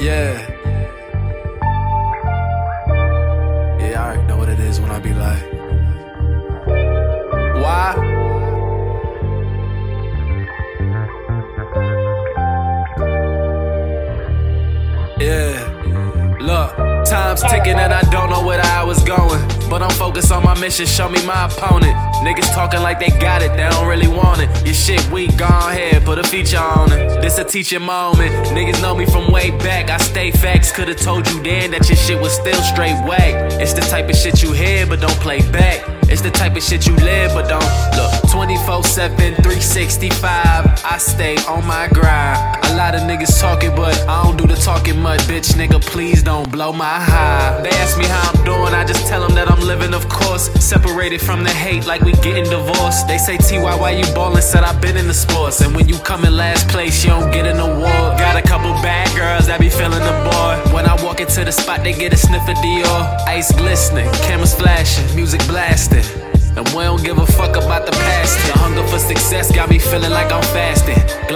Yeah. Yeah, I already know what it is when I be like. Why? Yeah. Time's ticking and I don't know where I was going. But I'm focused on my mission, show me my opponent. Niggas talking like they got it, they don't really want it. Your shit weak, go ahead, put a feature on it. This a teaching moment. Niggas know me from way back. I stay facts, could've told you then that your shit was still straight whack. It's the type of shit you hear, but don't play back. It's the type of shit you live, but don't look 24 7, 365. I stay on my grind. A lot of niggas talking, but I don't do the talking much. Bitch, nigga, please don't blow my high. They ask me how I'm doing, I just tell them that I'm living, of course. Separated from the hate like we getting divorced. They say, TY, why you ballin'? Said I've been in the sports. And when you come in last place, you don't get an award. Got a couple bad girls that be feeling the boy. When I walk into the spot, they get a sniff of Dior. Ice glistening, cameras flashing, music blasting. And we don't give a fuck about the past. The hunger for success got me feeling like I'm.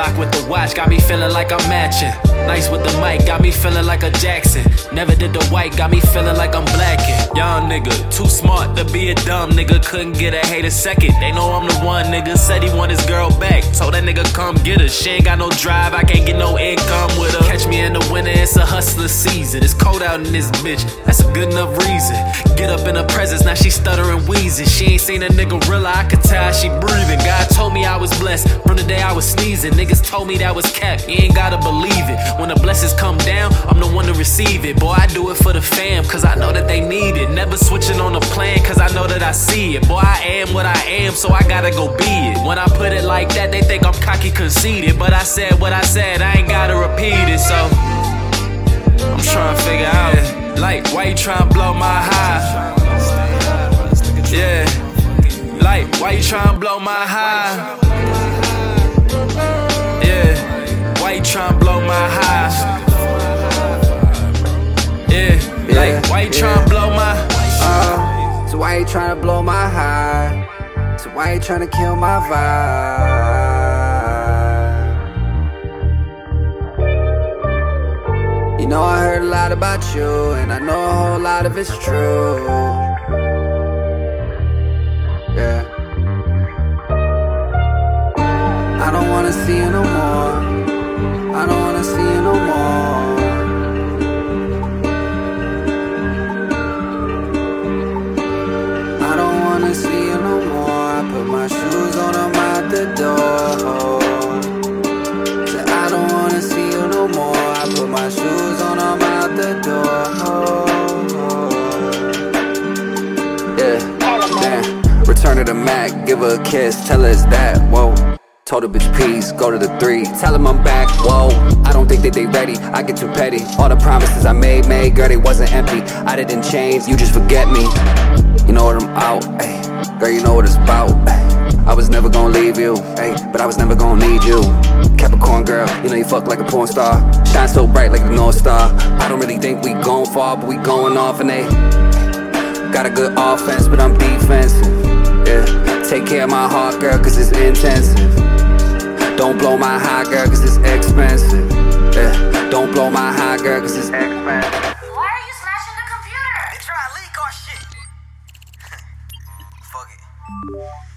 Glock with the watch got me feeling like I'm matching. Nice with the mic got me feeling like a Jackson. Never did the white got me feeling like I'm blacking. Young nigga, too smart to be a dumb nigga. Couldn't get a hate a second. They know I'm the one nigga. Said he want his girl back. Told that nigga come get her. She ain't got no drive. I can't get no income with her. Catch me in the winter, it's a hustler season. It's cold out in this bitch. That's a good enough reason. Get up in her presence, now she stuttering wheezing. She ain't seen a nigga real, I could tell she breathing. God told me I was blessed from the day I was sneezing. Niggas told me that was cap, you ain't gotta believe it. When the blessings come down, I'm the one to receive it. Boy, I do it for the fam, cause I know that they need it. Never switching on a plan, cause I know that I see it. Boy, I am what I am, so I gotta go be it. When I put it like that, they think I'm cocky conceited. But I said what I said, I ain't gotta repeat it, so I'm trying to figure out. Like, why you trying to blow my high? Yeah. Like, why you tryna blow my high? Yeah, why you tryna blow my high? Yeah, like, why you tryna blow my Uh, so why you tryna blow my high? So why you tryna kill my vibe? You know I heard a lot about you, and I know a whole lot of it's true. Yeah. I don't wanna see you no more. I don't wanna see you no more. To the Mac, give her a kiss, tell her it's that. Whoa. Told her bitch peace, go to the three. Tell him I'm back, whoa. I don't think that they ready, I get too petty. All the promises I made, made, girl, they wasn't empty. I didn't change, you just forget me. You know what I'm out. Girl, you know what it's about. I was never gonna leave you, ayy, but I was never gonna need you. Capricorn girl, you know you fuck like a porn star. Shine so bright like the North Star. I don't really think we going far, but we going off and they got a good offense, but I'm defensive. Cause it's intensive. Don't blow my high, girl, cause it's expensive. Yeah, don't blow my high, girl, cause it's expensive. Why are you smashing the computer? They try to leak our shit. Fuck it.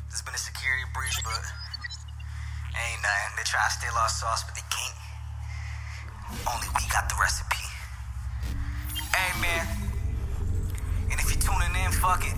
There's been a security breach, but ain't nothing. They try to steal our sauce, but they can't. Only we got the recipe. Hey, man. And if you're tuning in, fuck it.